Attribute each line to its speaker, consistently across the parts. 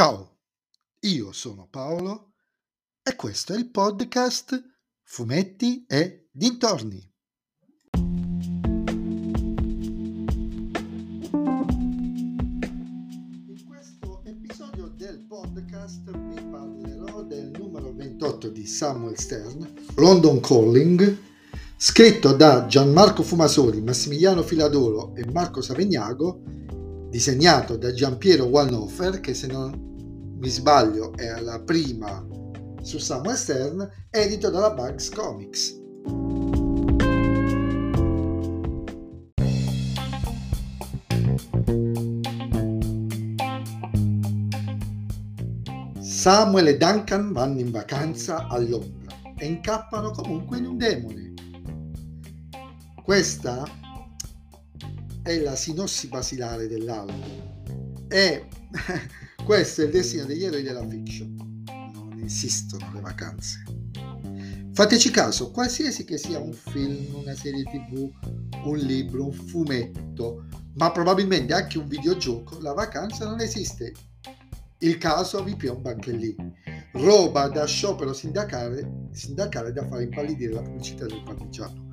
Speaker 1: Ciao, io sono Paolo e questo è il podcast Fumetti e Dintorni. In questo episodio del podcast vi parlerò del numero 28 di Samuel Stern, London Calling, scritto da Gianmarco Fumasoli, Massimiliano Filadoro e Marco Savegnago disegnato da Giampiero Wallhofer, che se non mi sbaglio è la prima su Samuel Stern, edito dalla Bugs Comics. Samuel e Duncan vanno in vacanza a Londra e incappano comunque in un demone. Questa è la sinossi basilare dell'album e questo è il destino degli eroi della fiction. Non esistono le vacanze. Fateci caso, qualsiasi che sia un film, una serie tv, un libro, un fumetto, ma probabilmente anche un videogioco, la vacanza non esiste. Il caso vi piomba anche lì. Roba da sciopero sindacale, sindacale da fare impallidire la pubblicità del parmigiano.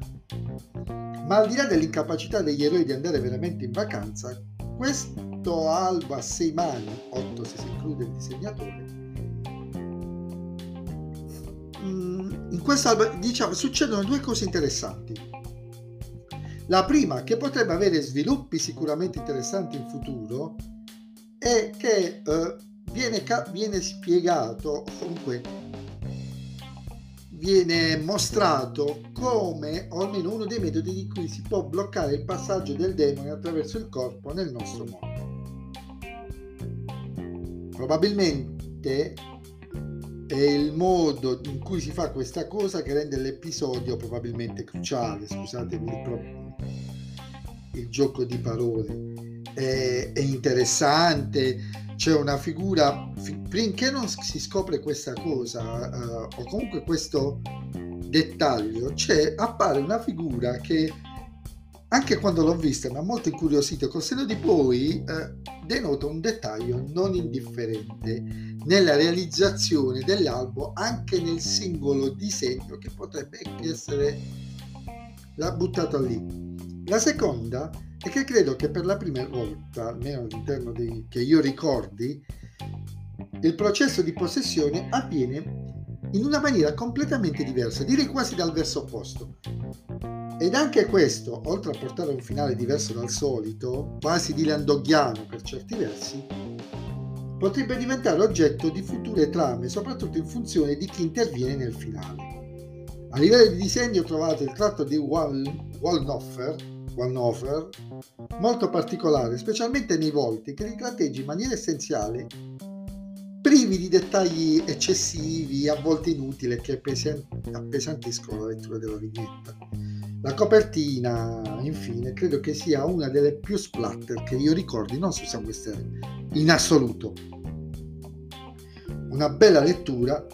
Speaker 1: Ma al di là dell'incapacità degli eroi di andare veramente in vacanza, questo albo a sei mani, otto se si include il disegnatore, mm, in questo albo diciamo, succedono due cose interessanti. La prima, che potrebbe avere sviluppi sicuramente interessanti in futuro, è che eh, viene, viene spiegato, comunque viene mostrato come, o almeno uno dei metodi di cui si può bloccare il passaggio del demone attraverso il corpo nel nostro mondo. Probabilmente è il modo in cui si fa questa cosa che rende l'episodio probabilmente cruciale, scusatemi il, il gioco di parole. È, è interessante, c'è una figura, finché non si scopre questa cosa, uh, o comunque questo dettaglio, c'è, appare una figura che anche quando l'ho vista mi ha molto incuriosito, col seno di poi uh, denota un dettaglio non indifferente nella realizzazione dell'albo, anche nel singolo disegno che potrebbe essere buttato lì. La seconda è che credo che per la prima volta, almeno all'interno dei, che io ricordi, il processo di possessione avviene in una maniera completamente diversa, direi quasi dal verso opposto. Ed anche questo, oltre a portare un finale diverso dal solito, quasi di landoghiano per certi versi, potrebbe diventare oggetto di future trame, soprattutto in funzione di chi interviene nel finale. A livello di disegno trovate il tratto di Wall, Wallnoffer, Wallnoffer molto particolare, specialmente nei volti, che li tratteggia in maniera essenziale, privi di dettagli eccessivi, a volte inutili, che appesantiscono la lettura della vignetta. La copertina, infine, credo che sia una delle più splatter che io ricordi, non su Samuel Stern, in assoluto. Una bella lettura,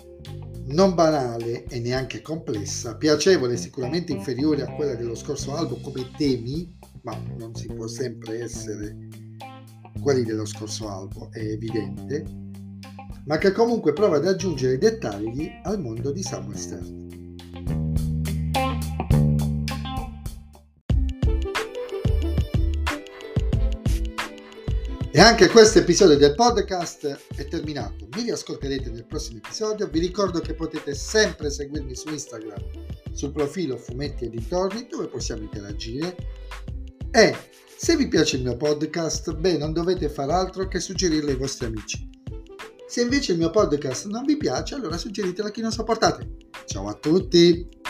Speaker 1: non banale e neanche complessa, piacevole, sicuramente inferiore a quella dello scorso album come temi, ma non si può sempre essere quelli dello scorso album, è evidente, ma che comunque prova ad aggiungere dettagli al mondo di Samuel Stern. E anche questo episodio del podcast è terminato. Mi riascolterete nel prossimo episodio. Vi ricordo che potete sempre seguirmi su Instagram sul profilo Fumetti e dove possiamo interagire e se vi piace il mio podcast, beh, non dovete far altro che suggerirlo ai vostri amici. Se invece il mio podcast non vi piace, allora suggeritelo a chi non sopportate. Ciao a tutti!